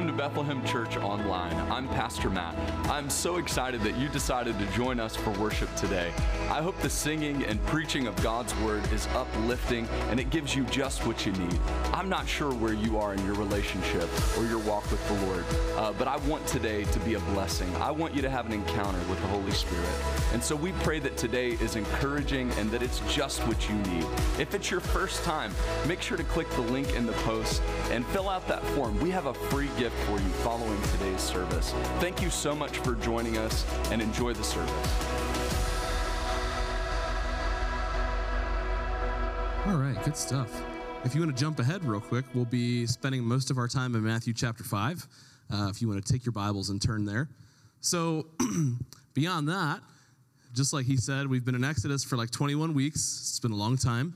Welcome to Bethlehem Church Online. I'm Pastor Matt. I'm so excited that you decided to join us for worship today. I hope the singing and preaching of God's Word is uplifting and it gives you just what you need. I'm not sure where you are in your relationship or your walk with the Lord, uh, but I want today to be a blessing. I want you to have an encounter with the Holy Spirit. And so we pray that today is encouraging and that it's just what you need. If it's your first time, make sure to click the link in the post and fill out that form. We have a free gift for you following today's service. Thank you so much for joining us and enjoy the service. All right, good stuff. If you want to jump ahead real quick, we'll be spending most of our time in Matthew chapter 5. Uh, if you want to take your Bibles and turn there. So, beyond that, just like he said, we've been in Exodus for like 21 weeks. It's been a long time.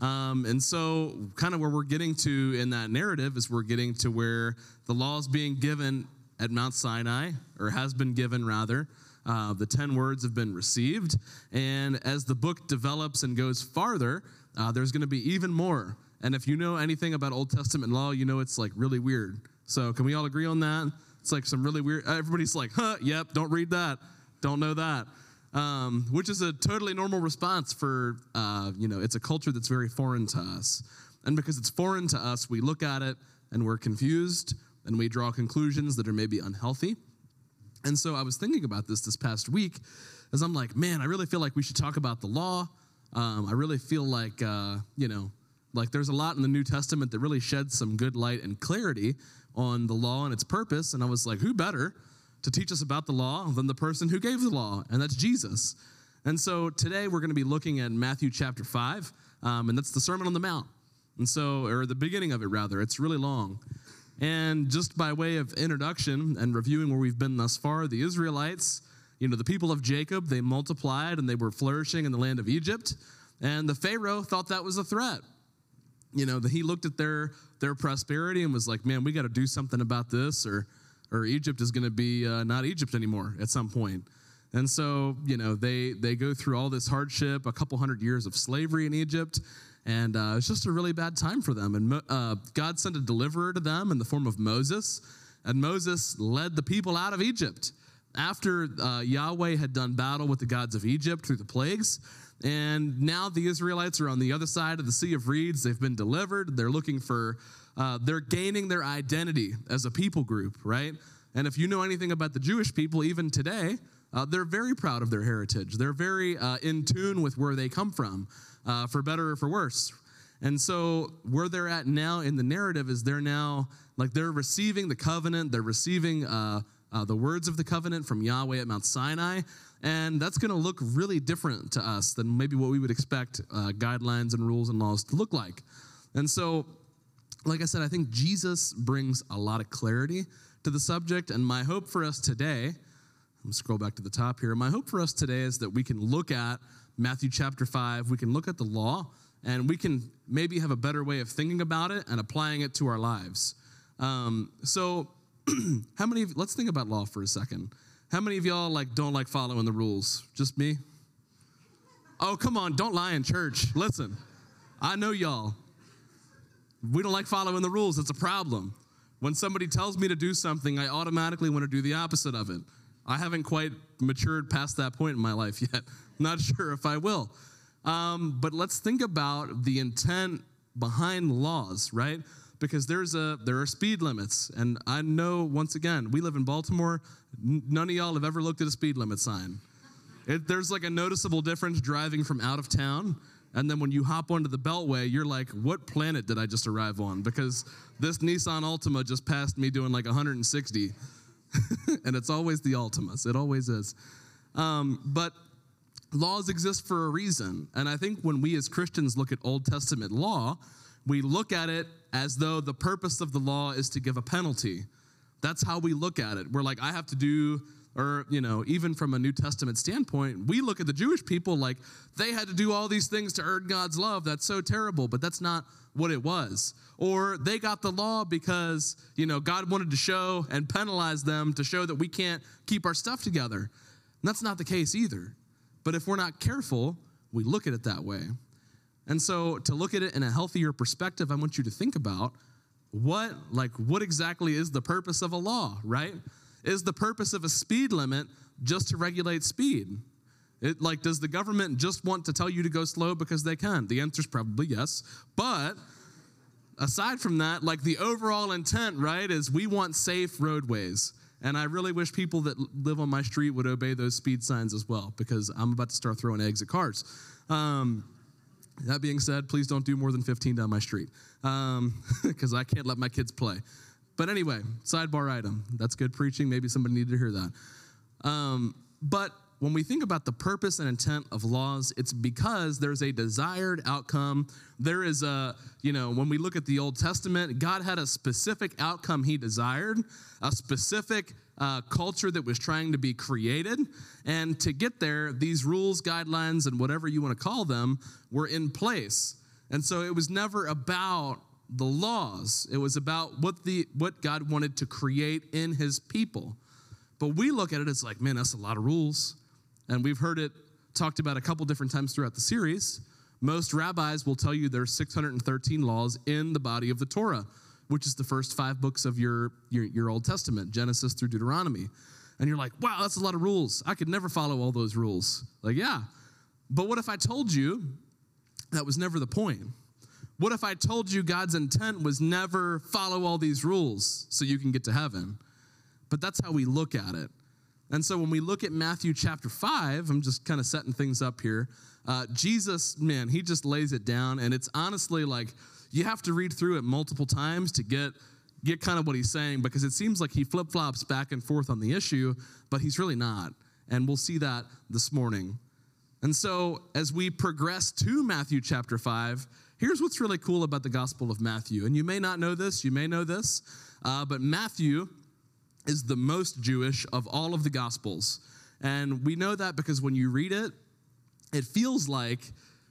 Um, and so, kind of where we're getting to in that narrative is we're getting to where the law is being given at Mount Sinai, or has been given rather. Uh, the 10 words have been received. And as the book develops and goes farther, uh, there's going to be even more. And if you know anything about Old Testament law, you know it's like really weird. So, can we all agree on that? It's like some really weird, everybody's like, huh, yep, don't read that, don't know that um, which is a totally normal response for, uh, you know, it's a culture that's very foreign to us. And because it's foreign to us, we look at it and we're confused and we draw conclusions that are maybe unhealthy. And so I was thinking about this this past week as I'm like, man, I really feel like we should talk about the law. Um, I really feel like, uh, you know, like there's a lot in the New Testament that really sheds some good light and clarity on the law and its purpose. And I was like, who better to teach us about the law than the person who gave the law, and that's Jesus. And so today we're going to be looking at Matthew chapter 5, um, and that's the Sermon on the Mount. And so, or the beginning of it rather, it's really long. And just by way of introduction and reviewing where we've been thus far, the Israelites, you know, the people of Jacob, they multiplied and they were flourishing in the land of Egypt. And the Pharaoh thought that was a threat. You know, that he looked at their their prosperity and was like, man, we got to do something about this, or or Egypt is going to be uh, not Egypt anymore at some point. And so, you know, they, they go through all this hardship, a couple hundred years of slavery in Egypt, and uh, it's just a really bad time for them. And uh, God sent a deliverer to them in the form of Moses, and Moses led the people out of Egypt after uh, Yahweh had done battle with the gods of Egypt through the plagues. And now the Israelites are on the other side of the Sea of Reeds. They've been delivered. They're looking for uh, they're gaining their identity as a people group, right? And if you know anything about the Jewish people, even today, uh, they're very proud of their heritage. They're very uh, in tune with where they come from, uh, for better or for worse. And so, where they're at now in the narrative is they're now, like, they're receiving the covenant, they're receiving uh, the words of the covenant from Yahweh at Mount Sinai. And that's going to look really different to us than maybe what we would expect guidelines and rules and laws to look like. And so, like I said, I think Jesus brings a lot of clarity to the subject. And my hope for us today, I'm scroll back to the top here. My hope for us today is that we can look at Matthew chapter 5, we can look at the law, and we can maybe have a better way of thinking about it and applying it to our lives. Um, so, how many of, let's think about law for a second. How many of y'all like don't like following the rules? Just me? Oh, come on, don't lie in church. Listen, I know y'all. We don't like following the rules, it's a problem. When somebody tells me to do something, I automatically want to do the opposite of it. I haven't quite matured past that point in my life yet. Not sure if I will. Um, but let's think about the intent behind laws, right? Because there's a there are speed limits, and I know once again we live in Baltimore. None of y'all have ever looked at a speed limit sign. It, there's like a noticeable difference driving from out of town and then when you hop onto the Beltway, you're like, what planet did I just arrive on? Because this Nissan Altima just passed me doing like 160. and it's always the Altimas, it always is. Um, but laws exist for a reason. And I think when we as Christians look at Old Testament law, we look at it as though the purpose of the law is to give a penalty. That's how we look at it. We're like, I have to do or you know even from a new testament standpoint we look at the jewish people like they had to do all these things to earn god's love. That's so terrible but that's not what it was. Or they got the law because you know god wanted to show and penalize them to show that we can't keep our stuff together. And that's not the case either. But if we're not careful we look at it that way. And so to look at it in a healthier perspective i want you to think about what like what exactly is the purpose of a law, right? Is the purpose of a speed limit just to regulate speed? It, like, does the government just want to tell you to go slow because they can? The answer is probably yes. But aside from that, like the overall intent, right, is we want safe roadways. And I really wish people that live on my street would obey those speed signs as well because I'm about to start throwing eggs at cars. Um, that being said, please don't do more than 15 down my street because um, I can't let my kids play. But anyway, sidebar item. That's good preaching. Maybe somebody needed to hear that. Um, but when we think about the purpose and intent of laws, it's because there's a desired outcome. There is a, you know, when we look at the Old Testament, God had a specific outcome he desired, a specific uh, culture that was trying to be created. And to get there, these rules, guidelines, and whatever you want to call them were in place. And so it was never about the laws. It was about what the what God wanted to create in his people. But we look at it as like, man, that's a lot of rules. And we've heard it talked about a couple different times throughout the series. Most rabbis will tell you there's 613 laws in the body of the Torah, which is the first five books of your, your, your Old Testament, Genesis through Deuteronomy. And you're like, wow, that's a lot of rules. I could never follow all those rules. Like, yeah. But what if I told you that was never the point? What if I told you God's intent was never follow all these rules so you can get to heaven? But that's how we look at it. And so when we look at Matthew chapter 5, I'm just kind of setting things up here. Uh, Jesus, man, he just lays it down. And it's honestly like you have to read through it multiple times to get get kind of what he's saying because it seems like he flip flops back and forth on the issue, but he's really not. And we'll see that this morning. And so as we progress to Matthew chapter 5, here's what's really cool about the Gospel of Matthew. And you may not know this, you may know this, uh, but Matthew is the most Jewish of all of the Gospels. And we know that because when you read it, it feels like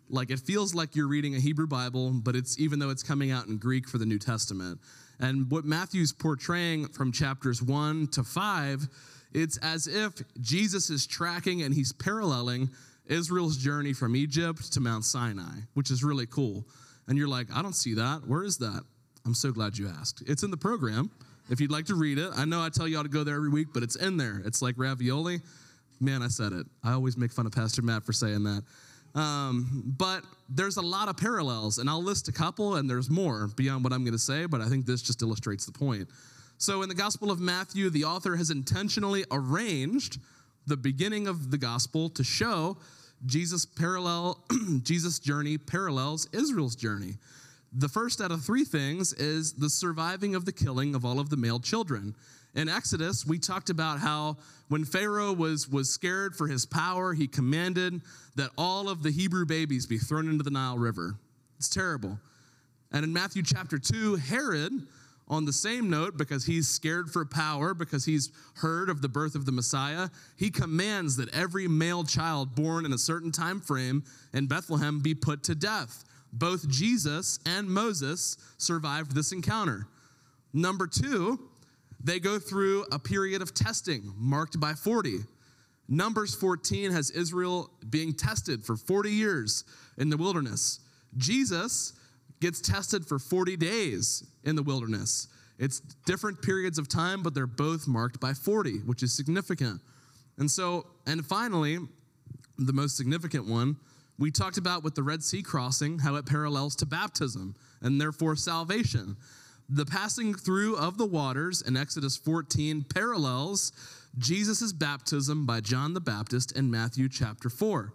like it feels like you're reading a Hebrew Bible, but it's even though it's coming out in Greek for the New Testament. And what Matthew's portraying from chapters 1 to 5, it's as if Jesus is tracking and he's paralleling Israel's journey from Egypt to Mount Sinai, which is really cool. And you're like, I don't see that. Where is that? I'm so glad you asked. It's in the program if you'd like to read it. I know I tell y'all to go there every week, but it's in there. It's like ravioli. Man, I said it. I always make fun of Pastor Matt for saying that. Um, but there's a lot of parallels, and I'll list a couple, and there's more beyond what I'm going to say, but I think this just illustrates the point. So, in the Gospel of Matthew, the author has intentionally arranged the beginning of the Gospel to show Jesus parallel Jesus' journey parallels Israel's journey. The first out of three things is the surviving of the killing of all of the male children. In Exodus, we talked about how when Pharaoh was, was scared for his power, he commanded that all of the Hebrew babies be thrown into the Nile River. It's terrible. And in Matthew chapter 2, Herod, on the same note, because he's scared for power, because he's heard of the birth of the Messiah, he commands that every male child born in a certain time frame in Bethlehem be put to death both Jesus and Moses survived this encounter. Number two, they go through a period of testing marked by 40. Numbers 14 has Israel being tested for 40 years in the wilderness. Jesus gets tested for 40 days in the wilderness. It's different periods of time, but they're both marked by 40, which is significant. And so, and finally, the most significant one we talked about with the Red Sea crossing how it parallels to baptism and therefore salvation. The passing through of the waters in Exodus 14 parallels Jesus' baptism by John the Baptist in Matthew chapter 4.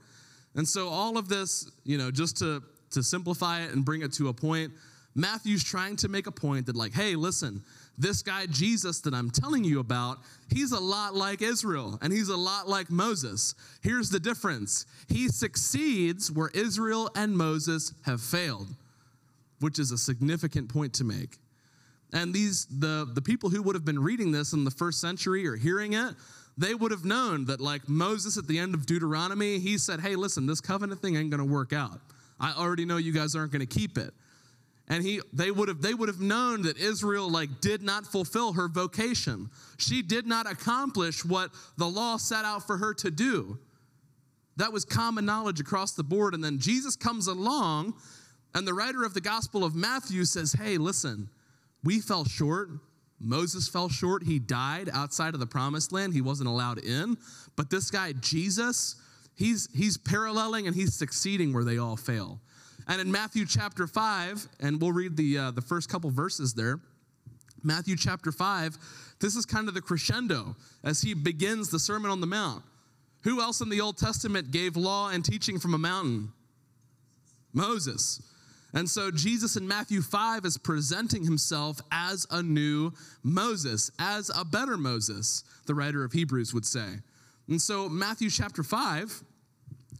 And so, all of this, you know, just to, to simplify it and bring it to a point, Matthew's trying to make a point that, like, hey, listen, this guy Jesus that I'm telling you about, he's a lot like Israel and he's a lot like Moses. Here's the difference he succeeds where Israel and Moses have failed, which is a significant point to make. And these the, the people who would have been reading this in the first century or hearing it, they would have known that, like Moses at the end of Deuteronomy, he said, Hey, listen, this covenant thing ain't gonna work out. I already know you guys aren't gonna keep it and he they would have they would have known that Israel like did not fulfill her vocation. She did not accomplish what the law set out for her to do. That was common knowledge across the board and then Jesus comes along and the writer of the Gospel of Matthew says, "Hey, listen, We fell short. Moses fell short. He died outside of the promised land. He wasn't allowed in. But this guy, Jesus, he's, he's paralleling and he's succeeding where they all fail. And in Matthew chapter 5, and we'll read the, uh, the first couple verses there, Matthew chapter 5, this is kind of the crescendo as he begins the Sermon on the Mount. Who else in the Old Testament gave law and teaching from a mountain? Moses. And so Jesus in Matthew 5 is presenting himself as a new Moses, as a better Moses, the writer of Hebrews would say. And so, Matthew chapter 5,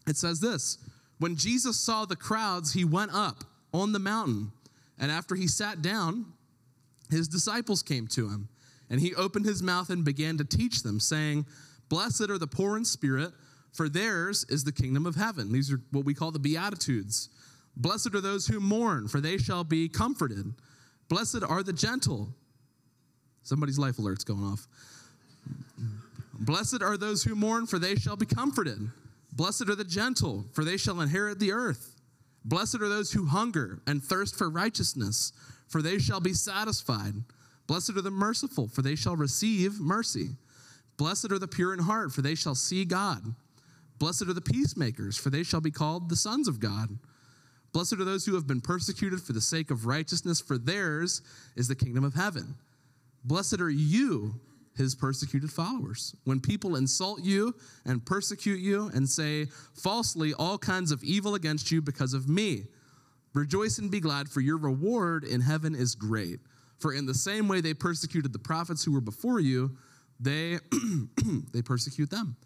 it says this When Jesus saw the crowds, he went up on the mountain. And after he sat down, his disciples came to him. And he opened his mouth and began to teach them, saying, Blessed are the poor in spirit, for theirs is the kingdom of heaven. These are what we call the Beatitudes. Blessed are those who mourn, for they shall be comforted. Blessed are the gentle. Somebody's life alert's going off. Blessed are those who mourn, for they shall be comforted. Blessed are the gentle, for they shall inherit the earth. Blessed are those who hunger and thirst for righteousness, for they shall be satisfied. Blessed are the merciful, for they shall receive mercy. Blessed are the pure in heart, for they shall see God. Blessed are the peacemakers, for they shall be called the sons of God. Blessed are those who have been persecuted for the sake of righteousness, for theirs is the kingdom of heaven. Blessed are you, his persecuted followers. When people insult you and persecute you and say falsely all kinds of evil against you because of me, rejoice and be glad, for your reward in heaven is great. For in the same way they persecuted the prophets who were before you, they, they persecute them.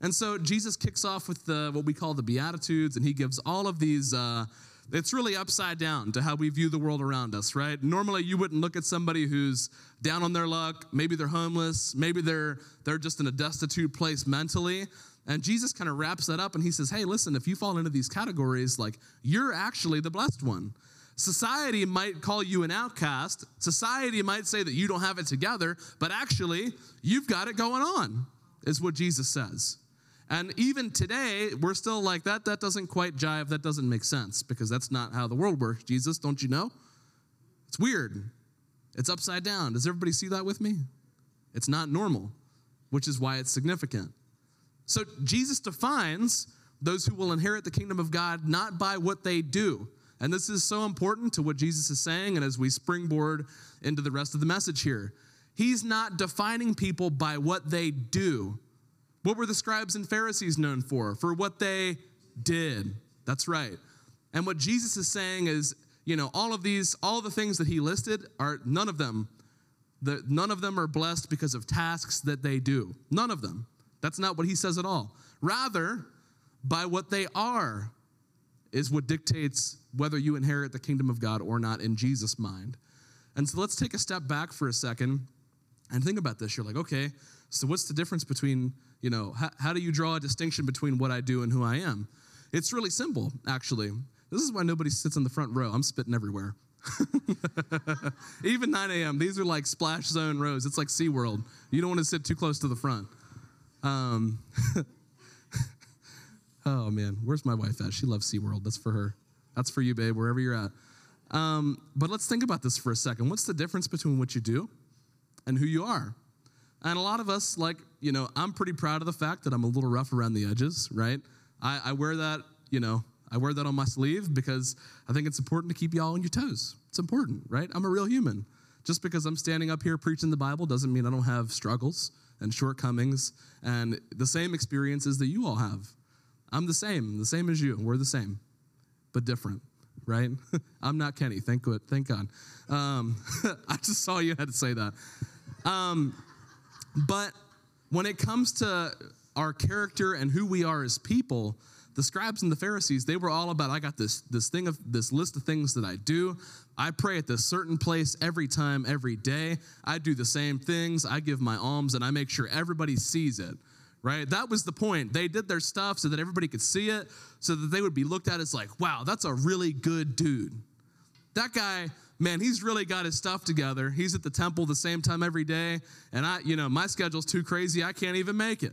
And so Jesus kicks off with the, what we call the Beatitudes, and he gives all of these. Uh, it's really upside down to how we view the world around us, right? Normally, you wouldn't look at somebody who's down on their luck. Maybe they're homeless. Maybe they're they're just in a destitute place mentally. And Jesus kind of wraps that up, and he says, "Hey, listen, if you fall into these categories, like you're actually the blessed one." Society might call you an outcast. Society might say that you don't have it together, but actually, you've got it going on, is what Jesus says. And even today, we're still like that. That doesn't quite jive. That doesn't make sense because that's not how the world works. Jesus, don't you know? It's weird. It's upside down. Does everybody see that with me? It's not normal, which is why it's significant. So Jesus defines those who will inherit the kingdom of God not by what they do, and this is so important to what Jesus is saying, and as we springboard into the rest of the message here. He's not defining people by what they do. What were the scribes and Pharisees known for? For what they did. That's right. And what Jesus is saying is, you know, all of these, all the things that he listed are none of them, the, none of them are blessed because of tasks that they do. None of them. That's not what he says at all. Rather, by what they are is what dictates whether you inherit the kingdom of God or not in Jesus' mind. And so let's take a step back for a second and think about this. You're like, okay, so what's the difference between, you know, how, how do you draw a distinction between what I do and who I am? It's really simple, actually. This is why nobody sits in the front row. I'm spitting everywhere. Even 9 a.m., these are like splash zone rows. It's like SeaWorld. You don't want to sit too close to the front. Um, oh, man. Where's my wife at? She loves SeaWorld. That's for her. That's for you, babe, wherever you're at. Um, but let's think about this for a second. What's the difference between what you do and who you are? And a lot of us, like, you know, I'm pretty proud of the fact that I'm a little rough around the edges, right? I, I wear that, you know, I wear that on my sleeve because I think it's important to keep y'all on your toes. It's important, right? I'm a real human. Just because I'm standing up here preaching the Bible doesn't mean I don't have struggles and shortcomings and the same experiences that you all have. I'm the same, the same as you. We're the same, but different, right? I'm not Kenny, thank God. Thank God. Um, I just saw you had to say that. Um, but when it comes to our character and who we are as people, the scribes and the Pharisees, they were all about, I got this, this thing of this list of things that I do. I pray at this certain place every time, every day. I do the same things. I give my alms and I make sure everybody sees it. Right? That was the point. They did their stuff so that everybody could see it, so that they would be looked at as like, wow, that's a really good dude. That guy, man, he's really got his stuff together. He's at the temple the same time every day. And I, you know, my schedule's too crazy. I can't even make it.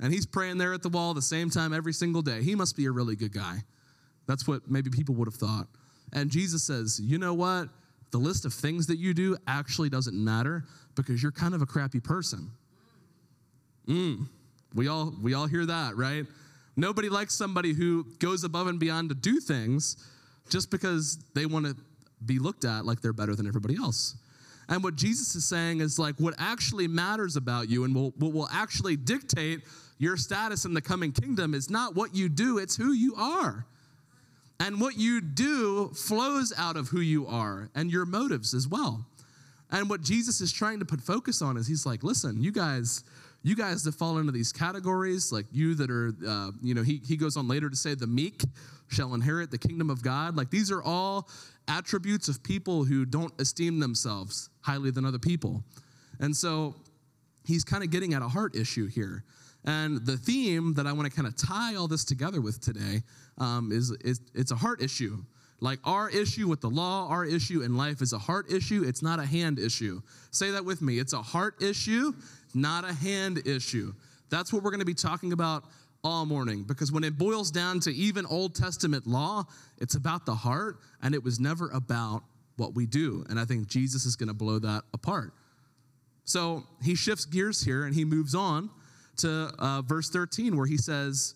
And he's praying there at the wall the same time every single day. He must be a really good guy. That's what maybe people would have thought. And Jesus says, You know what? the list of things that you do actually doesn't matter because you're kind of a crappy person. Mm. We all we all hear that, right? Nobody likes somebody who goes above and beyond to do things just because they want to be looked at like they're better than everybody else. And what Jesus is saying is like what actually matters about you and will, what will actually dictate your status in the coming kingdom is not what you do, it's who you are. And what you do flows out of who you are and your motives as well. And what Jesus is trying to put focus on is he's like, listen, you guys, you guys that fall into these categories, like you that are, uh, you know, he, he goes on later to say the meek shall inherit the kingdom of God. Like these are all attributes of people who don't esteem themselves highly than other people. And so he's kind of getting at a heart issue here. And the theme that I want to kind of tie all this together with today um, is, is it's a heart issue. Like our issue with the law, our issue in life is a heart issue. It's not a hand issue. Say that with me. It's a heart issue, not a hand issue. That's what we're going to be talking about all morning because when it boils down to even Old Testament law, it's about the heart and it was never about what we do. And I think Jesus is going to blow that apart. So he shifts gears here and he moves on to uh, verse 13 where he says,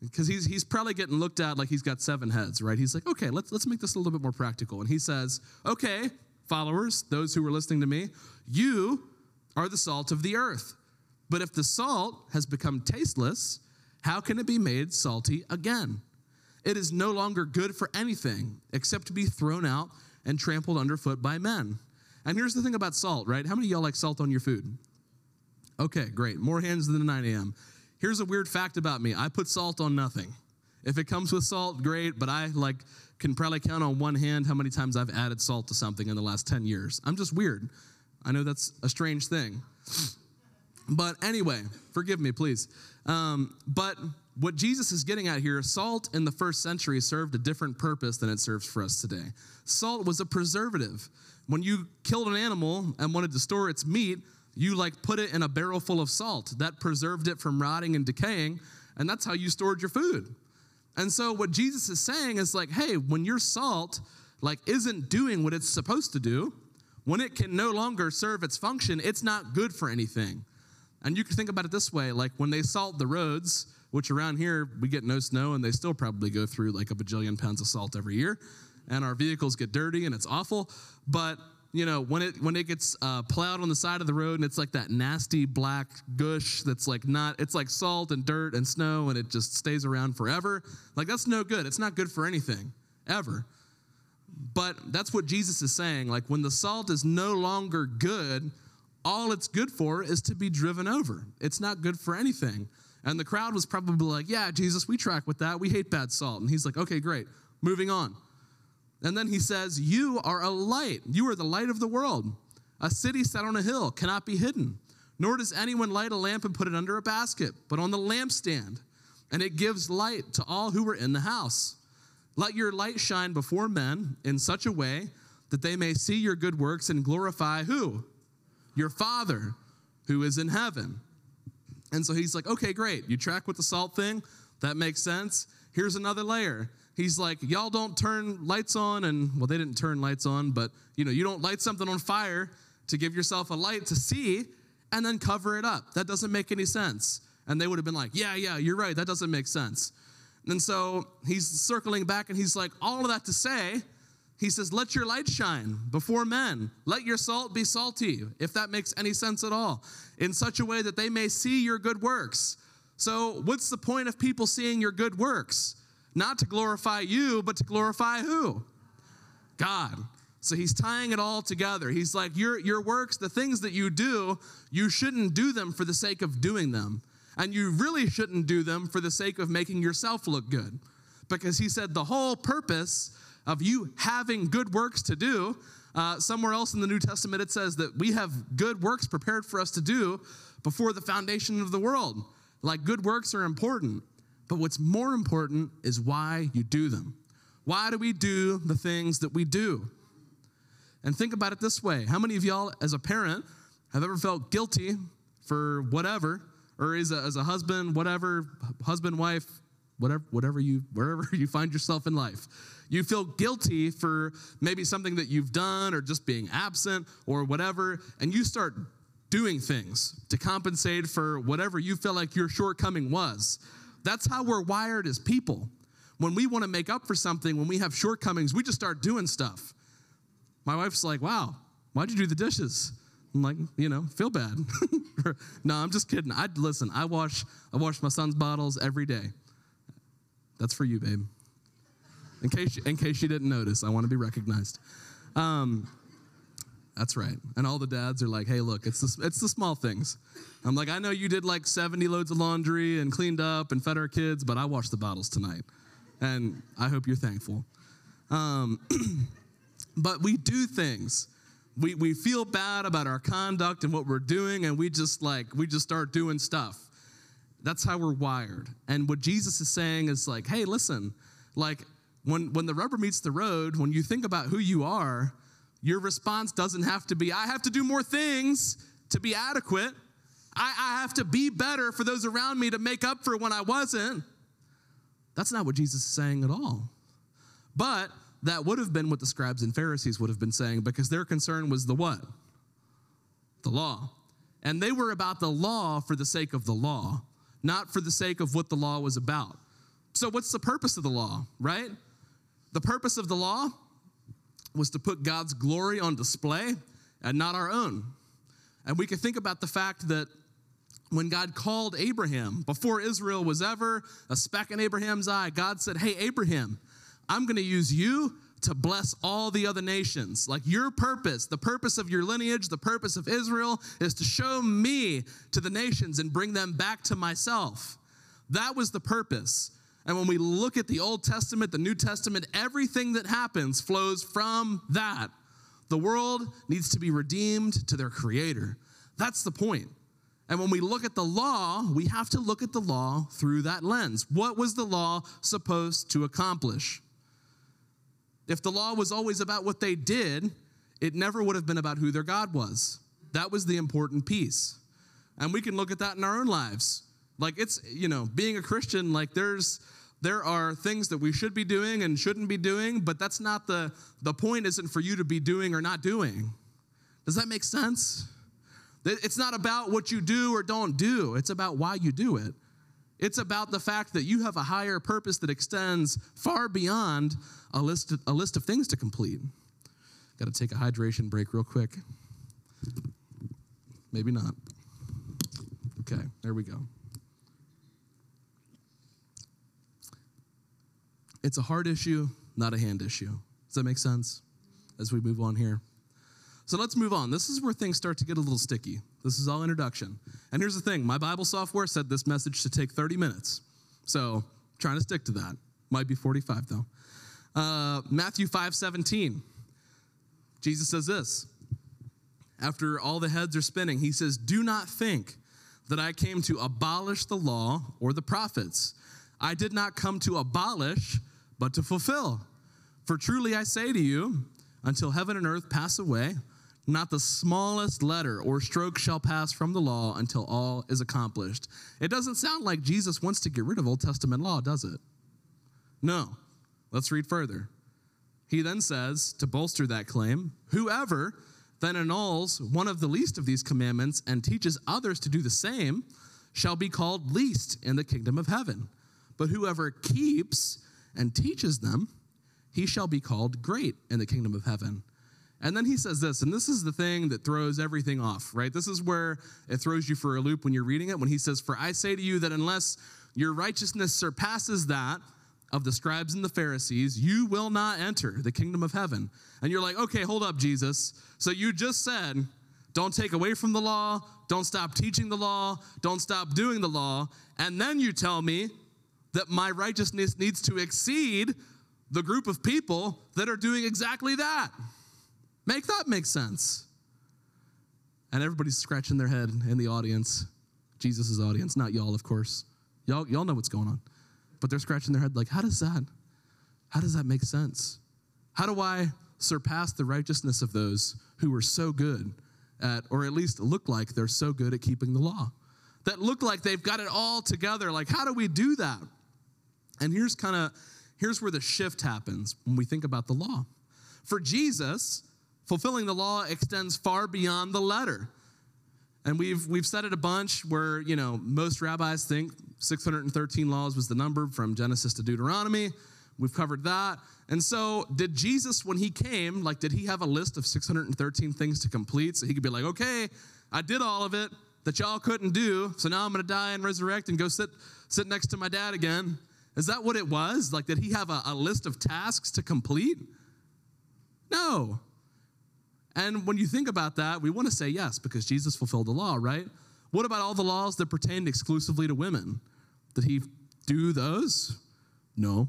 because he's, he's probably getting looked at like he's got seven heads, right? He's like, okay, let's, let's make this a little bit more practical. And he says, okay, followers, those who are listening to me, you are the salt of the earth. But if the salt has become tasteless, how can it be made salty again? It is no longer good for anything except to be thrown out and trampled underfoot by men. And here's the thing about salt, right? How many y'all like salt on your food? Okay, great. More hands than 9 a.m. Here's a weird fact about me I put salt on nothing. If it comes with salt, great, but I like can probably count on one hand how many times I've added salt to something in the last 10 years. I'm just weird. I know that's a strange thing. But anyway, forgive me, please. Um, but what Jesus is getting at here, salt in the first century served a different purpose than it serves for us today. Salt was a preservative. When you killed an animal and wanted to store its meat, you like put it in a barrel full of salt. That preserved it from rotting and decaying, and that's how you stored your food. And so what Jesus is saying is like, hey, when your salt like isn't doing what it's supposed to do, when it can no longer serve its function, it's not good for anything. And you can think about it this way like when they salt the roads, which around here we get no snow and they still probably go through like a bajillion pounds of salt every year, and our vehicles get dirty and it's awful. But you know when it when it gets uh, plowed on the side of the road and it's like that nasty black gush that's like not it's like salt and dirt and snow and it just stays around forever like that's no good it's not good for anything ever but that's what jesus is saying like when the salt is no longer good all it's good for is to be driven over. It's not good for anything. And the crowd was probably like, Yeah, Jesus, we track with that. We hate bad salt. And he's like, Okay, great. Moving on. And then he says, You are a light. You are the light of the world. A city set on a hill cannot be hidden. Nor does anyone light a lamp and put it under a basket, but on the lampstand. And it gives light to all who are in the house. Let your light shine before men in such a way that they may see your good works and glorify who? your Father who is in heaven. And so he's like, okay, great. You track with the salt thing. That makes sense. Here's another layer. He's like, y'all don't turn lights on, and well, they didn't turn lights on, but you know, you don't light something on fire to give yourself a light to see and then cover it up. That doesn't make any sense. And they would have been like, yeah, yeah, you're right. That doesn't make sense. And so he's circling back and he's like, all of that to say, he says, Let your light shine before men. Let your salt be salty, if that makes any sense at all, in such a way that they may see your good works. So, what's the point of people seeing your good works? Not to glorify you, but to glorify who? God. So he's tying it all together. He's like, your, your works, the things that you do, you shouldn't do them for the sake of doing them. And you really shouldn't do them for the sake of making yourself look good. Because he said the whole purpose of you having good works to do. Uh, somewhere else in the New Testament, it says that we have good works prepared for us to do before the foundation of the world. Like, good works are important, but what's more important is why you do them. Why do we do the things that we do? And think about it this way How many of y'all, as a parent, have ever felt guilty for whatever, or as a, as a husband, whatever, husband, wife, whatever, whatever you, wherever you find yourself in life. You feel guilty for maybe something that you've done or just being absent or whatever, and you start doing things to compensate for whatever you feel like your shortcoming was. That's how we're wired as people. When we want to make up for something, when we have shortcomings, we just start doing stuff. My wife's like, wow, why'd you do the dishes? I'm like, you know, feel bad. no, I'm just kidding. I listen. I wash, I wash my son's bottles every day. That's for you, babe. In case, in case you didn't notice, I want to be recognized. Um, that's right. And all the dads are like, hey, look, it's the, it's the small things. I'm like, I know you did like 70 loads of laundry and cleaned up and fed our kids, but I washed the bottles tonight. And I hope you're thankful. Um, but we do things. We, we feel bad about our conduct and what we're doing, and we just like, we just start doing stuff. That's how we're wired. And what Jesus is saying is like, hey, listen, like when, when the rubber meets the road, when you think about who you are, your response doesn't have to be, I have to do more things to be adequate. I, I have to be better for those around me to make up for when I wasn't. That's not what Jesus is saying at all. But that would have been what the scribes and Pharisees would have been saying because their concern was the what? The law. And they were about the law for the sake of the law, not for the sake of what the law was about. So, what's the purpose of the law, right? The purpose of the law was to put God's glory on display and not our own. And we can think about the fact that when God called Abraham, before Israel was ever a speck in Abraham's eye, God said, Hey, Abraham, I'm going to use you to bless all the other nations. Like your purpose, the purpose of your lineage, the purpose of Israel is to show me to the nations and bring them back to myself. That was the purpose. And when we look at the Old Testament, the New Testament, everything that happens flows from that. The world needs to be redeemed to their creator. That's the point. And when we look at the law, we have to look at the law through that lens. What was the law supposed to accomplish? If the law was always about what they did, it never would have been about who their God was. That was the important piece. And we can look at that in our own lives. Like it's, you know, being a Christian, like there's there are things that we should be doing and shouldn't be doing, but that's not the the point isn't for you to be doing or not doing. Does that make sense? It's not about what you do or don't do. It's about why you do it. It's about the fact that you have a higher purpose that extends far beyond a list, a list of things to complete. Got to take a hydration break real quick. Maybe not. Okay, there we go. It's a heart issue, not a hand issue. Does that make sense? As we move on here. So let's move on. This is where things start to get a little sticky. This is all introduction. And here's the thing my Bible software said this message to take 30 minutes. So trying to stick to that. Might be 45 though. Uh, Matthew 5 17. Jesus says this. After all the heads are spinning, he says, Do not think that I came to abolish the law or the prophets. I did not come to abolish, but to fulfill. For truly I say to you, until heaven and earth pass away, not the smallest letter or stroke shall pass from the law until all is accomplished. It doesn't sound like Jesus wants to get rid of Old Testament law, does it? No. Let's read further. He then says, to bolster that claim, whoever then annuls one of the least of these commandments and teaches others to do the same shall be called least in the kingdom of heaven. But whoever keeps and teaches them, he shall be called great in the kingdom of heaven. And then he says this, and this is the thing that throws everything off, right? This is where it throws you for a loop when you're reading it. When he says, For I say to you that unless your righteousness surpasses that of the scribes and the Pharisees, you will not enter the kingdom of heaven. And you're like, Okay, hold up, Jesus. So you just said, Don't take away from the law, don't stop teaching the law, don't stop doing the law. And then you tell me that my righteousness needs to exceed the group of people that are doing exactly that. Make that make sense. And everybody's scratching their head in the audience, Jesus' audience, not y'all, of course. Y'all, y'all know what's going on. But they're scratching their head like, how does that, how does that make sense? How do I surpass the righteousness of those who are so good at, or at least look like they're so good at keeping the law? That look like they've got it all together. Like, how do we do that? And here's kind of here's where the shift happens when we think about the law. For Jesus, fulfilling the law extends far beyond the letter. And we've we've said it a bunch where, you know, most rabbis think 613 laws was the number from Genesis to Deuteronomy. We've covered that. And so, did Jesus, when he came, like, did he have a list of 613 things to complete? So he could be like, okay, I did all of it that y'all couldn't do. So now I'm going to die and resurrect and go sit, sit next to my dad again. Is that what it was? Like, did he have a, a list of tasks to complete? No. And when you think about that, we want to say yes, because Jesus fulfilled the law, right? What about all the laws that pertained exclusively to women? Did he do those? No.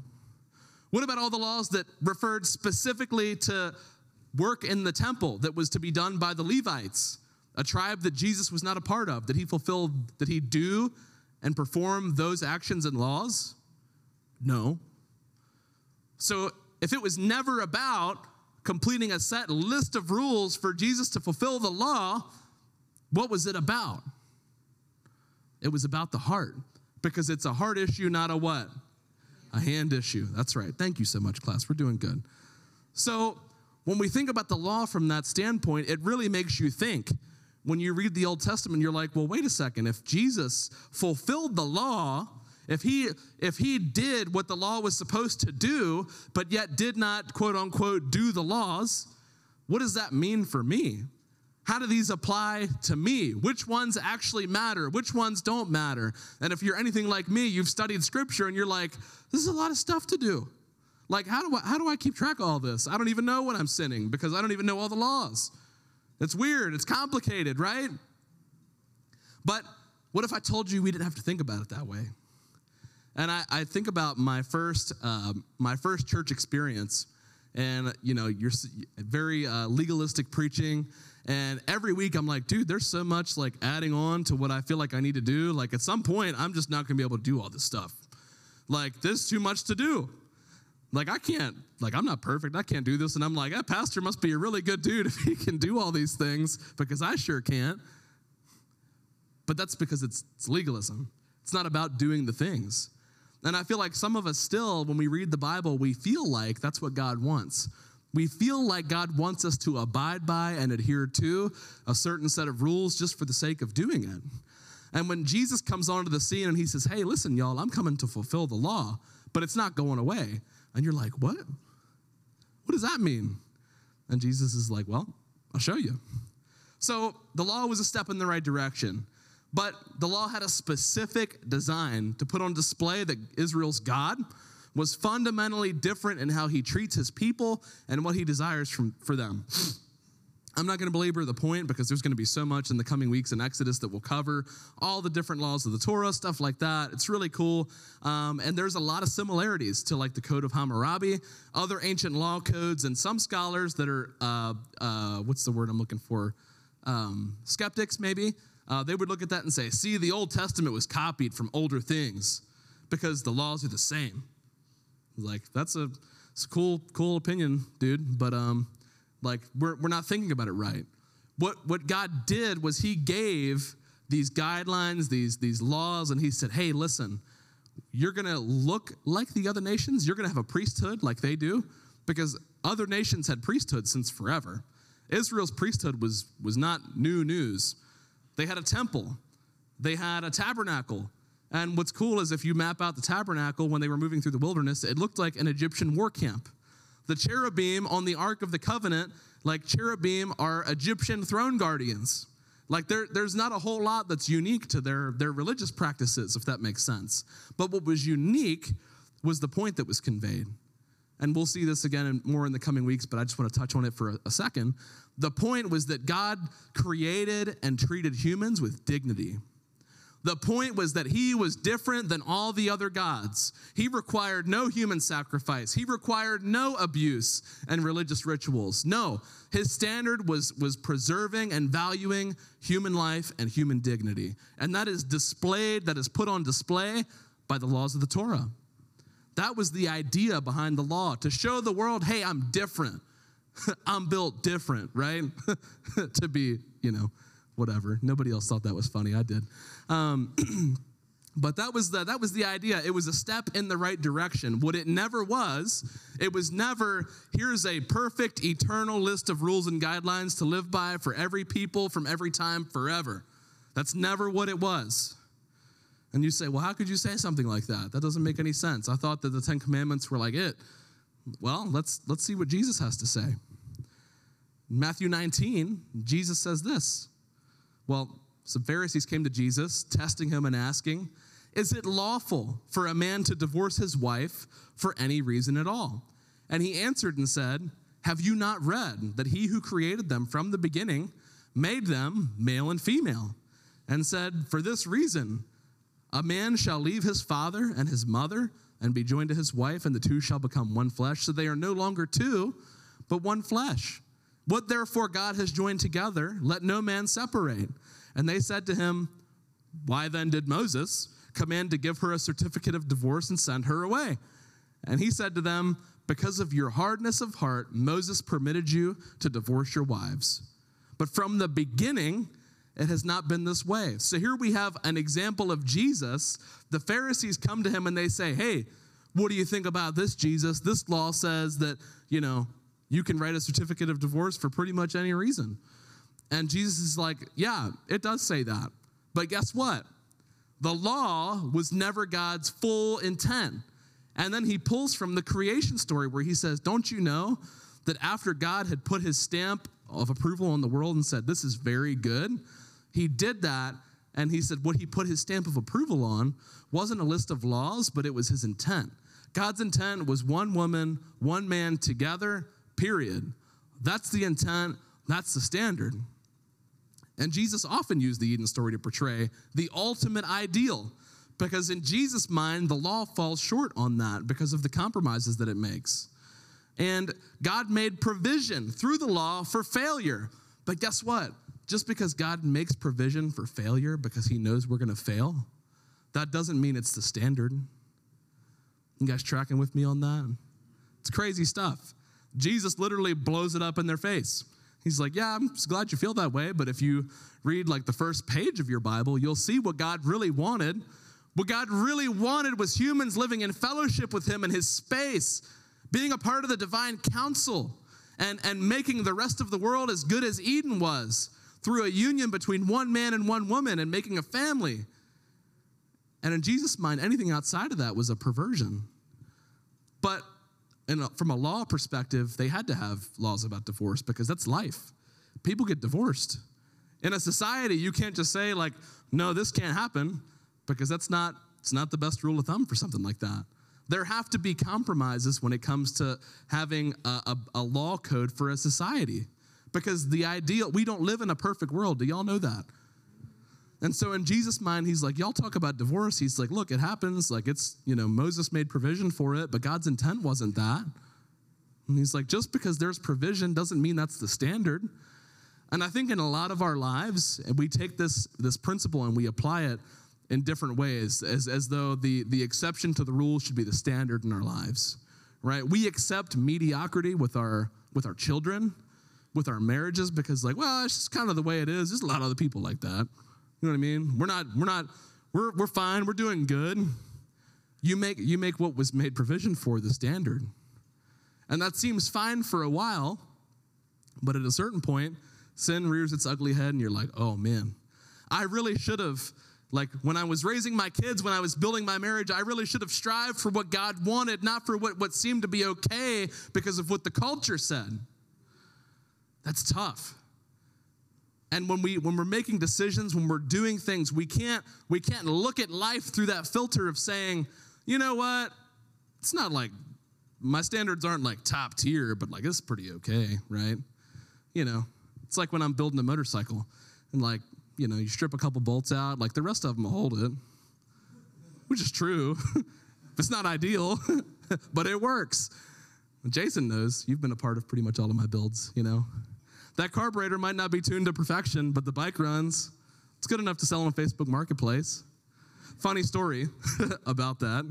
What about all the laws that referred specifically to work in the temple that was to be done by the Levites, a tribe that Jesus was not a part of? Did he fulfill, did he do and perform those actions and laws? No. So if it was never about completing a set list of rules for Jesus to fulfill the law, what was it about? It was about the heart because it's a heart issue, not a what? A hand issue. That's right. Thank you so much, class. We're doing good. So, when we think about the law from that standpoint, it really makes you think. When you read the Old Testament, you're like, well, wait a second. If Jesus fulfilled the law, if he if he did what the law was supposed to do, but yet did not quote unquote do the laws, what does that mean for me? How do these apply to me? Which ones actually matter? Which ones don't matter? And if you're anything like me, you've studied scripture and you're like, this is a lot of stuff to do. Like, how do I, how do I keep track of all this? I don't even know when I'm sinning because I don't even know all the laws. It's weird, it's complicated, right? But what if I told you we didn't have to think about it that way? And I, I think about my first, um, my first church experience, and you know, you're very uh, legalistic preaching. And every week I'm like, dude, there's so much like adding on to what I feel like I need to do. Like at some point, I'm just not gonna be able to do all this stuff. Like, there's too much to do. Like, I can't, like, I'm not perfect. I can't do this. And I'm like, that pastor must be a really good dude if he can do all these things because I sure can't. But that's because it's, it's legalism. It's not about doing the things. And I feel like some of us still, when we read the Bible, we feel like that's what God wants. We feel like God wants us to abide by and adhere to a certain set of rules just for the sake of doing it. And when Jesus comes onto the scene and he says, Hey, listen, y'all, I'm coming to fulfill the law, but it's not going away. And you're like, What? What does that mean? And Jesus is like, Well, I'll show you. So the law was a step in the right direction, but the law had a specific design to put on display that Israel's God was fundamentally different in how he treats his people and what he desires from, for them. I'm not going to belabor the point because there's going to be so much in the coming weeks in Exodus that will cover all the different laws of the Torah, stuff like that. It's really cool. Um, and there's a lot of similarities to like the Code of Hammurabi, other ancient law codes, and some scholars that are, uh, uh, what's the word I'm looking for? Um, skeptics, maybe. Uh, they would look at that and say, see, the Old Testament was copied from older things because the laws are the same. Like, that's a, a cool, cool opinion, dude. But um, like we're, we're not thinking about it right. What, what God did was He gave these guidelines, these, these laws, and He said, hey, listen, you're going to look like the other nations. You're going to have a priesthood like they do because other nations had priesthood since forever. Israel's priesthood was, was not new news. They had a temple, they had a tabernacle. And what's cool is if you map out the tabernacle when they were moving through the wilderness, it looked like an Egyptian war camp. The cherubim on the Ark of the Covenant, like cherubim, are Egyptian throne guardians. Like there, there's not a whole lot that's unique to their, their religious practices, if that makes sense. But what was unique was the point that was conveyed. And we'll see this again in, more in the coming weeks, but I just want to touch on it for a, a second. The point was that God created and treated humans with dignity. The point was that he was different than all the other gods. He required no human sacrifice. He required no abuse and religious rituals. No, his standard was, was preserving and valuing human life and human dignity. And that is displayed, that is put on display by the laws of the Torah. That was the idea behind the law to show the world, hey, I'm different. I'm built different, right? to be, you know, whatever. Nobody else thought that was funny. I did. Um, But that was the that was the idea. It was a step in the right direction. What it never was, it was never here's a perfect eternal list of rules and guidelines to live by for every people from every time forever. That's never what it was. And you say, well, how could you say something like that? That doesn't make any sense. I thought that the Ten Commandments were like it. Well, let's let's see what Jesus has to say. Matthew 19, Jesus says this. Well, some Pharisees came to Jesus, testing him and asking, Is it lawful for a man to divorce his wife for any reason at all? And he answered and said, Have you not read that he who created them from the beginning made them male and female? And said, For this reason, a man shall leave his father and his mother and be joined to his wife, and the two shall become one flesh. So they are no longer two, but one flesh. What therefore God has joined together, let no man separate. And they said to him, Why then did Moses command to give her a certificate of divorce and send her away? And he said to them, Because of your hardness of heart, Moses permitted you to divorce your wives. But from the beginning, it has not been this way. So here we have an example of Jesus. The Pharisees come to him and they say, Hey, what do you think about this, Jesus? This law says that, you know, you can write a certificate of divorce for pretty much any reason. And Jesus is like, Yeah, it does say that. But guess what? The law was never God's full intent. And then he pulls from the creation story where he says, Don't you know that after God had put his stamp of approval on the world and said, This is very good, he did that. And he said, What he put his stamp of approval on wasn't a list of laws, but it was his intent. God's intent was one woman, one man together, period. That's the intent, that's the standard. And Jesus often used the Eden story to portray the ultimate ideal because in Jesus' mind, the law falls short on that because of the compromises that it makes. And God made provision through the law for failure. But guess what? Just because God makes provision for failure because he knows we're going to fail, that doesn't mean it's the standard. You guys tracking with me on that? It's crazy stuff. Jesus literally blows it up in their face. He's like, Yeah, I'm glad you feel that way, but if you read like the first page of your Bible, you'll see what God really wanted. What God really wanted was humans living in fellowship with Him in His space, being a part of the divine council, and, and making the rest of the world as good as Eden was through a union between one man and one woman and making a family. And in Jesus' mind, anything outside of that was a perversion. But a, from a law perspective, they had to have laws about divorce because that's life. People get divorced. In a society, you can't just say like, "No, this can't happen," because that's not it's not the best rule of thumb for something like that. There have to be compromises when it comes to having a, a, a law code for a society, because the ideal we don't live in a perfect world. Do y'all know that? And so in Jesus' mind, he's like, y'all talk about divorce. He's like, look, it happens. Like it's, you know, Moses made provision for it, but God's intent wasn't that. And he's like, just because there's provision doesn't mean that's the standard. And I think in a lot of our lives, we take this, this principle and we apply it in different ways, as, as though the, the exception to the rule should be the standard in our lives. Right? We accept mediocrity with our with our children, with our marriages, because like, well, it's just kind of the way it is. There's a lot of other people like that. You know what I mean? We're not, we're not, we're, we're fine, we're doing good. You make, you make what was made provision for the standard. And that seems fine for a while, but at a certain point, sin rears its ugly head, and you're like, oh man, I really should have, like when I was raising my kids, when I was building my marriage, I really should have strived for what God wanted, not for what, what seemed to be okay because of what the culture said. That's tough. And when we when we're making decisions, when we're doing things, we can't we can't look at life through that filter of saying, you know what? It's not like my standards aren't like top tier, but like it's pretty okay, right? You know, it's like when I'm building a motorcycle and like, you know, you strip a couple bolts out, like the rest of them will hold it. Which is true. it's not ideal, but it works. Jason knows you've been a part of pretty much all of my builds, you know. That carburetor might not be tuned to perfection, but the bike runs. It's good enough to sell on Facebook Marketplace. Funny story about that.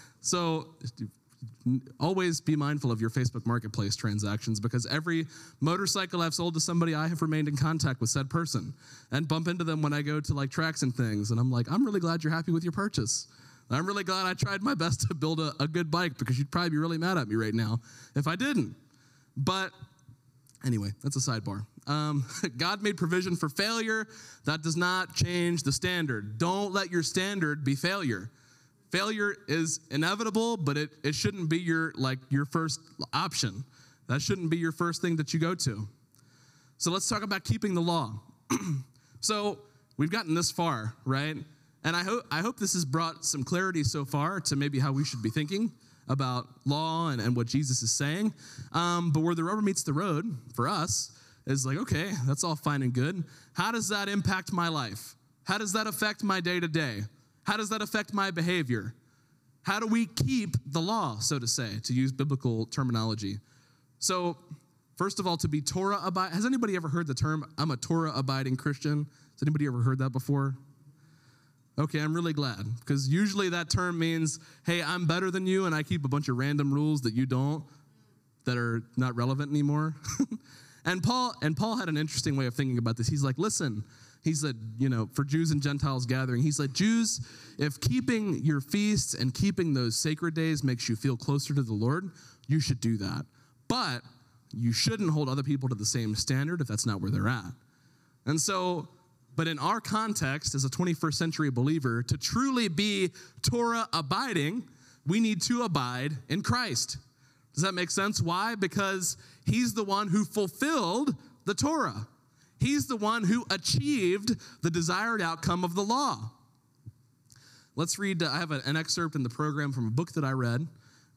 so, always be mindful of your Facebook Marketplace transactions because every motorcycle I've sold to somebody, I have remained in contact with said person and bump into them when I go to like tracks and things. And I'm like, I'm really glad you're happy with your purchase. I'm really glad I tried my best to build a, a good bike because you'd probably be really mad at me right now if I didn't. But anyway, that's a sidebar. Um, God made provision for failure. That does not change the standard. Don't let your standard be failure. Failure is inevitable, but it, it shouldn't be your like your first option. That shouldn't be your first thing that you go to. So let's talk about keeping the law. so we've gotten this far, right? And I hope, I hope this has brought some clarity so far to maybe how we should be thinking about law and, and what Jesus is saying. Um, but where the rubber meets the road for us is like, okay, that's all fine and good. How does that impact my life? How does that affect my day to day? How does that affect my behavior? How do we keep the law, so to say, to use biblical terminology? So, first of all, to be Torah abiding, has anybody ever heard the term, I'm a Torah abiding Christian? Has anybody ever heard that before? Okay, I'm really glad because usually that term means, hey, I'm better than you and I keep a bunch of random rules that you don't that are not relevant anymore. and Paul and Paul had an interesting way of thinking about this. He's like, listen, he said, you know, for Jews and Gentiles gathering, he said, Jews, if keeping your feasts and keeping those sacred days makes you feel closer to the Lord, you should do that. But you shouldn't hold other people to the same standard if that's not where they're at. And so but in our context, as a 21st century believer, to truly be Torah abiding, we need to abide in Christ. Does that make sense? Why? Because he's the one who fulfilled the Torah. He's the one who achieved the desired outcome of the law. Let's read, I have an excerpt in the program from a book that I read.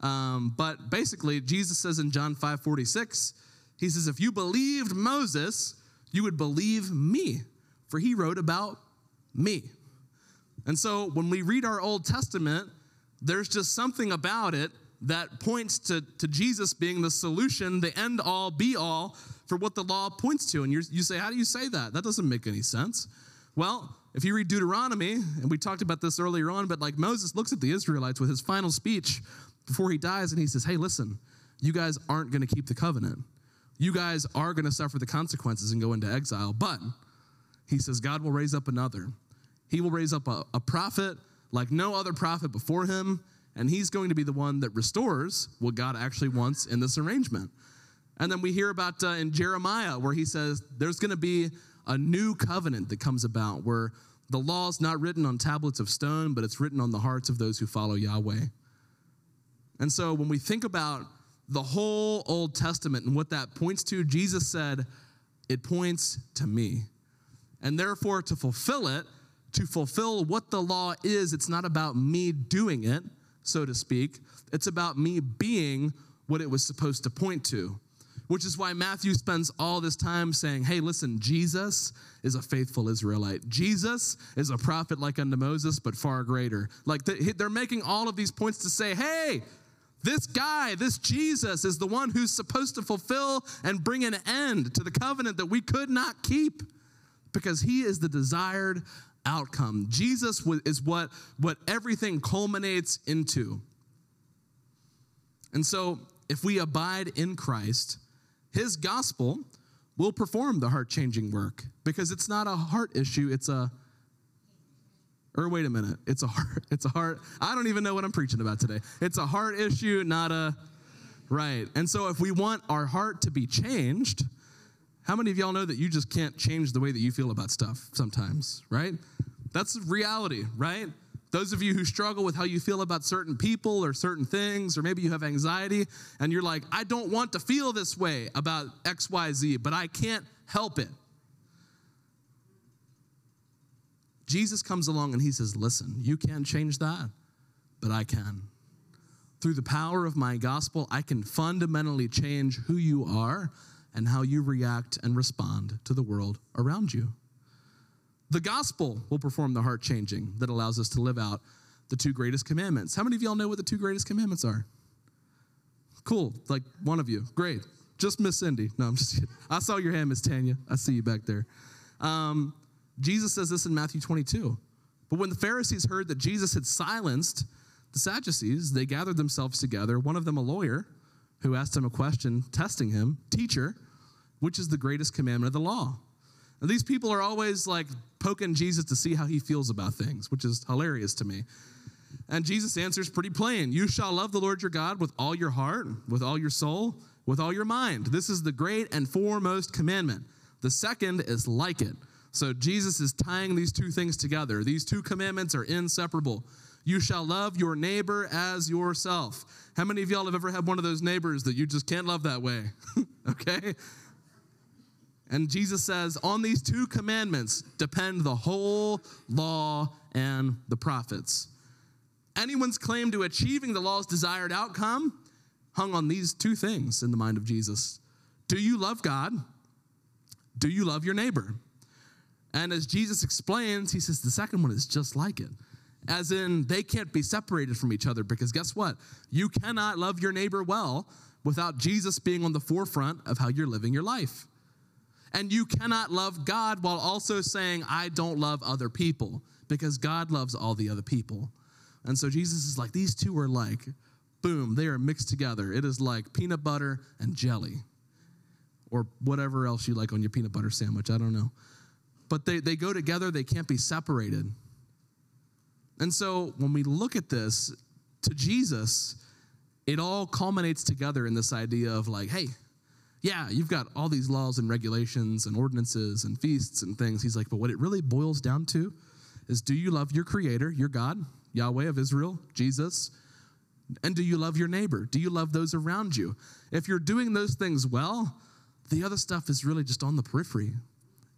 Um, but basically, Jesus says in John 5 46, he says, If you believed Moses, you would believe me for he wrote about me. And so when we read our Old Testament, there's just something about it that points to, to Jesus being the solution, the end all, be all for what the law points to. And you say, How do you say that? That doesn't make any sense. Well, if you read Deuteronomy, and we talked about this earlier on, but like Moses looks at the Israelites with his final speech before he dies, and he says, Hey, listen, you guys aren't going to keep the covenant. You guys are going to suffer the consequences and go into exile, but he says, God will raise up another. He will raise up a, a prophet like no other prophet before him, and he's going to be the one that restores what God actually wants in this arrangement. And then we hear about uh, in Jeremiah where he says there's going to be a new covenant that comes about where the law is not written on tablets of stone, but it's written on the hearts of those who follow Yahweh. And so when we think about the whole Old Testament and what that points to, Jesus said, it points to me. And therefore, to fulfill it, to fulfill what the law is, it's not about me doing it, so to speak. It's about me being what it was supposed to point to. Which is why Matthew spends all this time saying, hey, listen, Jesus is a faithful Israelite. Jesus is a prophet like unto Moses, but far greater. Like they're making all of these points to say, hey, this guy, this Jesus, is the one who's supposed to fulfill and bring an end to the covenant that we could not keep because he is the desired outcome. Jesus is what, what everything culminates into. And so, if we abide in Christ, his gospel will perform the heart changing work because it's not a heart issue, it's a or wait a minute, it's a heart, it's a heart. I don't even know what I'm preaching about today. It's a heart issue, not a right. And so if we want our heart to be changed, how many of y'all know that you just can't change the way that you feel about stuff sometimes, right? That's reality, right? Those of you who struggle with how you feel about certain people or certain things, or maybe you have anxiety and you're like, I don't want to feel this way about XYZ, but I can't help it. Jesus comes along and he says, Listen, you can't change that, but I can. Through the power of my gospel, I can fundamentally change who you are and how you react and respond to the world around you. The gospel will perform the heart changing that allows us to live out the two greatest commandments. How many of y'all know what the two greatest commandments are? Cool, like one of you. Great. Just Miss Cindy. No, I'm just kidding. I saw your hand, Miss Tanya. I see you back there. Um, Jesus says this in Matthew 22. But when the Pharisees heard that Jesus had silenced The Sadducees, they gathered themselves together, one of them a lawyer, who asked him a question, testing him, Teacher, which is the greatest commandment of the law? And these people are always like poking Jesus to see how he feels about things, which is hilarious to me. And Jesus answers pretty plain You shall love the Lord your God with all your heart, with all your soul, with all your mind. This is the great and foremost commandment. The second is like it. So Jesus is tying these two things together. These two commandments are inseparable. You shall love your neighbor as yourself. How many of y'all have ever had one of those neighbors that you just can't love that way? okay? And Jesus says, on these two commandments depend the whole law and the prophets. Anyone's claim to achieving the law's desired outcome hung on these two things in the mind of Jesus. Do you love God? Do you love your neighbor? And as Jesus explains, he says the second one is just like it. As in, they can't be separated from each other because guess what? You cannot love your neighbor well without Jesus being on the forefront of how you're living your life. And you cannot love God while also saying, I don't love other people because God loves all the other people. And so Jesus is like, these two are like, boom, they are mixed together. It is like peanut butter and jelly or whatever else you like on your peanut butter sandwich. I don't know. But they, they go together, they can't be separated. And so when we look at this to Jesus, it all culminates together in this idea of like, hey, yeah, you've got all these laws and regulations and ordinances and feasts and things. He's like, but what it really boils down to is do you love your creator, your God, Yahweh of Israel, Jesus? And do you love your neighbor? Do you love those around you? If you're doing those things well, the other stuff is really just on the periphery.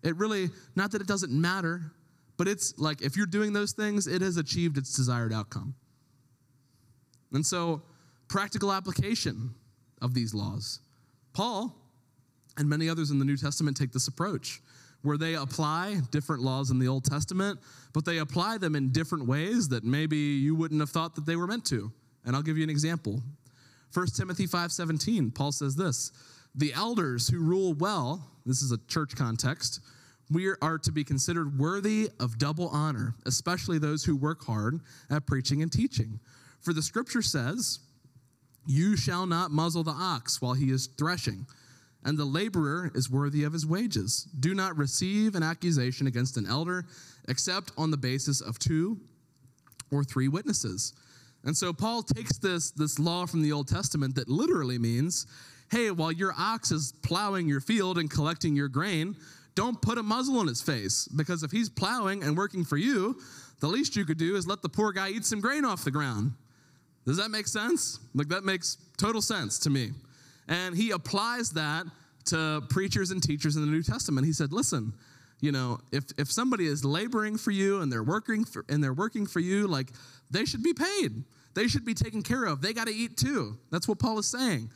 It really, not that it doesn't matter, but it's like if you're doing those things, it has achieved its desired outcome. And so, practical application of these laws. Paul and many others in the New Testament take this approach where they apply different laws in the Old Testament, but they apply them in different ways that maybe you wouldn't have thought that they were meant to. And I'll give you an example. 1 Timothy 5:17, Paul says this, "The elders who rule well, this is a church context, we are to be considered worthy of double honor, especially those who work hard at preaching and teaching. For the scripture says, You shall not muzzle the ox while he is threshing, and the laborer is worthy of his wages. Do not receive an accusation against an elder except on the basis of two or three witnesses. And so Paul takes this, this law from the Old Testament that literally means hey, while your ox is plowing your field and collecting your grain, don't put a muzzle on his face because if he's plowing and working for you, the least you could do is let the poor guy eat some grain off the ground. Does that make sense? Like, that makes total sense to me. And he applies that to preachers and teachers in the New Testament. He said, listen, you know, if, if somebody is laboring for you and they're working for, and they're working for you, like they should be paid. They should be taken care of. They got to eat too. That's what Paul is saying.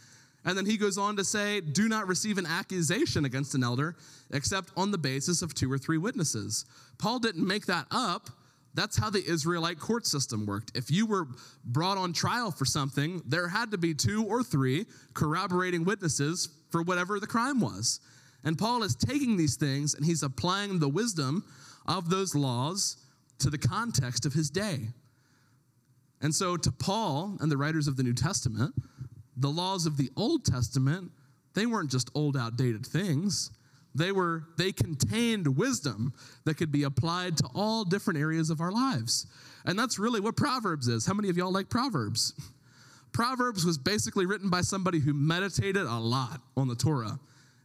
And then he goes on to say, Do not receive an accusation against an elder except on the basis of two or three witnesses. Paul didn't make that up. That's how the Israelite court system worked. If you were brought on trial for something, there had to be two or three corroborating witnesses for whatever the crime was. And Paul is taking these things and he's applying the wisdom of those laws to the context of his day. And so, to Paul and the writers of the New Testament, the laws of the Old Testament, they weren't just old, outdated things. They were they contained wisdom that could be applied to all different areas of our lives. And that's really what Proverbs is. How many of y'all like Proverbs? Proverbs was basically written by somebody who meditated a lot on the Torah.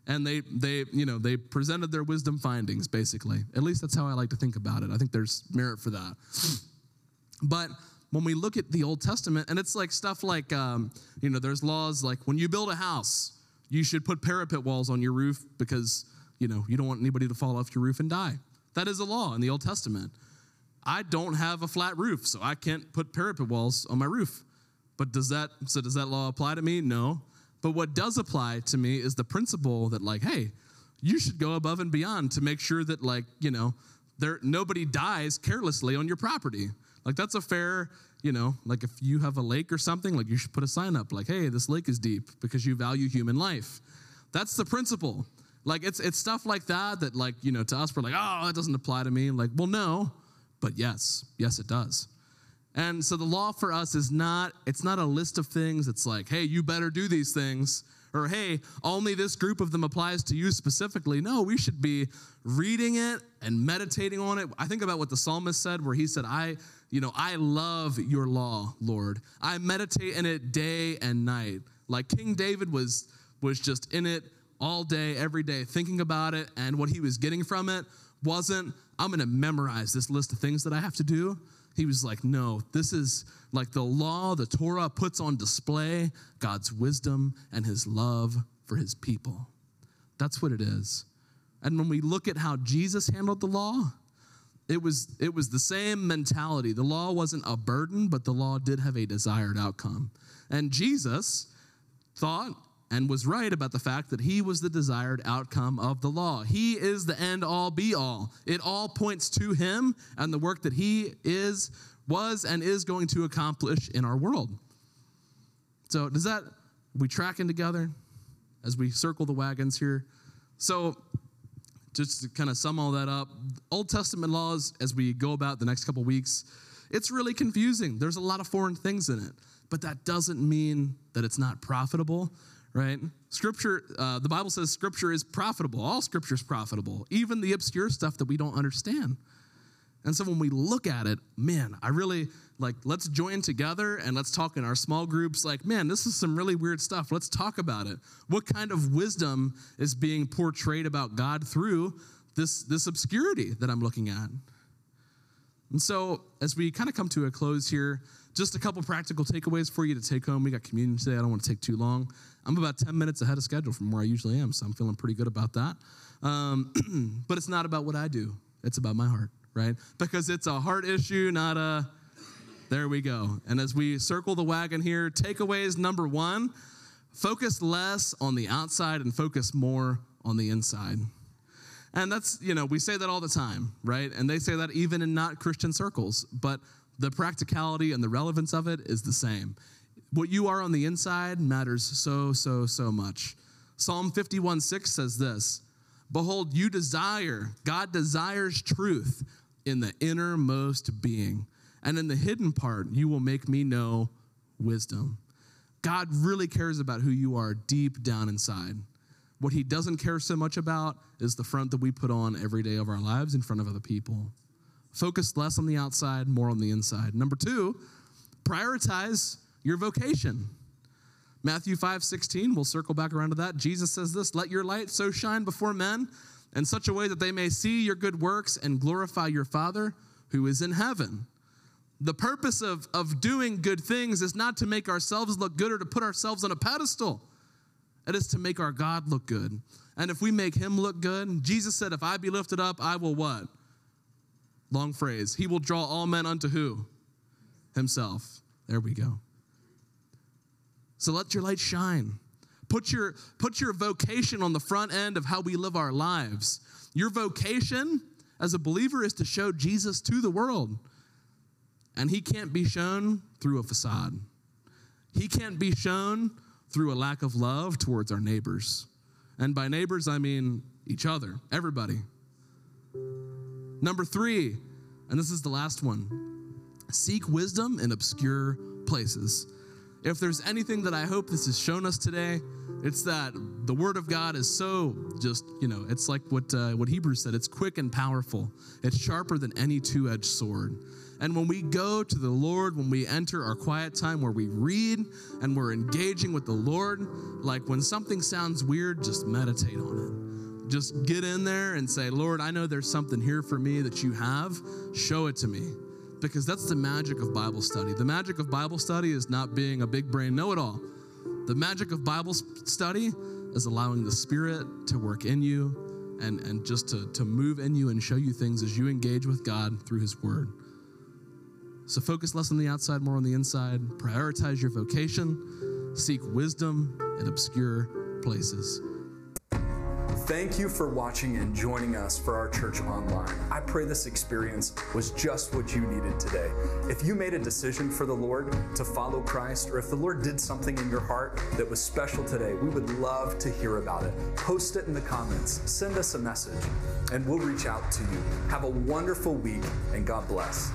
And they they, you know, they presented their wisdom findings basically. At least that's how I like to think about it. I think there's merit for that. But when we look at the Old Testament, and it's like stuff like, um, you know, there's laws like when you build a house, you should put parapet walls on your roof because, you know, you don't want anybody to fall off your roof and die. That is a law in the Old Testament. I don't have a flat roof, so I can't put parapet walls on my roof. But does that, so does that law apply to me? No. But what does apply to me is the principle that, like, hey, you should go above and beyond to make sure that, like, you know, there nobody dies carelessly on your property. Like that's a fair, you know, like if you have a lake or something, like you should put a sign up like, hey, this lake is deep because you value human life. That's the principle. Like it's it's stuff like that that like, you know, to us we're like, oh, that doesn't apply to me. Like, well, no, but yes, yes, it does. And so the law for us is not it's not a list of things. It's like, hey, you better do these things or hey, only this group of them applies to you specifically. No, we should be reading it and meditating on it. I think about what the psalmist said where he said, "I, you know, I love your law, Lord. I meditate in it day and night." Like King David was was just in it all day every day thinking about it and what he was getting from it wasn't I'm going to memorize this list of things that I have to do. He was like, no, this is like the law, the Torah puts on display God's wisdom and his love for his people. That's what it is. And when we look at how Jesus handled the law, it was, it was the same mentality. The law wasn't a burden, but the law did have a desired outcome. And Jesus thought and was right about the fact that he was the desired outcome of the law. He is the end all be all. It all points to him and the work that he is, was, and is going to accomplish in our world. So, does that, we tracking together as we circle the wagons here? So, just to kind of sum all that up, Old Testament laws, as we go about the next couple weeks, it's really confusing. There's a lot of foreign things in it, but that doesn't mean that it's not profitable right? Scripture, uh, the Bible says scripture is profitable. All scripture is profitable, even the obscure stuff that we don't understand. And so when we look at it, man, I really like, let's join together and let's talk in our small groups. Like, man, this is some really weird stuff. Let's talk about it. What kind of wisdom is being portrayed about God through this, this obscurity that I'm looking at? And so, as we kind of come to a close here, just a couple practical takeaways for you to take home. We got communion today. I don't want to take too long. I'm about 10 minutes ahead of schedule from where I usually am, so I'm feeling pretty good about that. Um, but it's not about what I do, it's about my heart, right? Because it's a heart issue, not a. There we go. And as we circle the wagon here, takeaways number one focus less on the outside and focus more on the inside. And that's, you know, we say that all the time, right? And they say that even in not Christian circles, but the practicality and the relevance of it is the same. What you are on the inside matters so, so, so much. Psalm 51 6 says this Behold, you desire, God desires truth in the innermost being, and in the hidden part, you will make me know wisdom. God really cares about who you are deep down inside. What he doesn't care so much about is the front that we put on every day of our lives in front of other people. Focus less on the outside, more on the inside. Number two, prioritize your vocation. Matthew 5 16, we'll circle back around to that. Jesus says this Let your light so shine before men in such a way that they may see your good works and glorify your Father who is in heaven. The purpose of, of doing good things is not to make ourselves look good or to put ourselves on a pedestal. It is to make our God look good. And if we make him look good, Jesus said, If I be lifted up, I will what? Long phrase. He will draw all men unto who? Himself. There we go. So let your light shine. Put your, put your vocation on the front end of how we live our lives. Your vocation as a believer is to show Jesus to the world. And he can't be shown through a facade. He can't be shown through a lack of love towards our neighbors. And by neighbors, I mean each other, everybody. Number three, and this is the last one seek wisdom in obscure places. If there's anything that I hope this has shown us today, it's that the Word of God is so just, you know, it's like what, uh, what Hebrews said it's quick and powerful, it's sharper than any two edged sword. And when we go to the Lord, when we enter our quiet time where we read and we're engaging with the Lord, like when something sounds weird, just meditate on it. Just get in there and say, Lord, I know there's something here for me that you have. Show it to me because that's the magic of Bible study. The magic of Bible study is not being a big brain know it all. The magic of Bible study is allowing the Spirit to work in you and, and just to, to move in you and show you things as you engage with God through His Word. So focus less on the outside, more on the inside. Prioritize your vocation. Seek wisdom in obscure places. Thank you for watching and joining us for our church online. I pray this experience was just what you needed today. If you made a decision for the Lord to follow Christ, or if the Lord did something in your heart that was special today, we would love to hear about it. Post it in the comments, send us a message, and we'll reach out to you. Have a wonderful week, and God bless.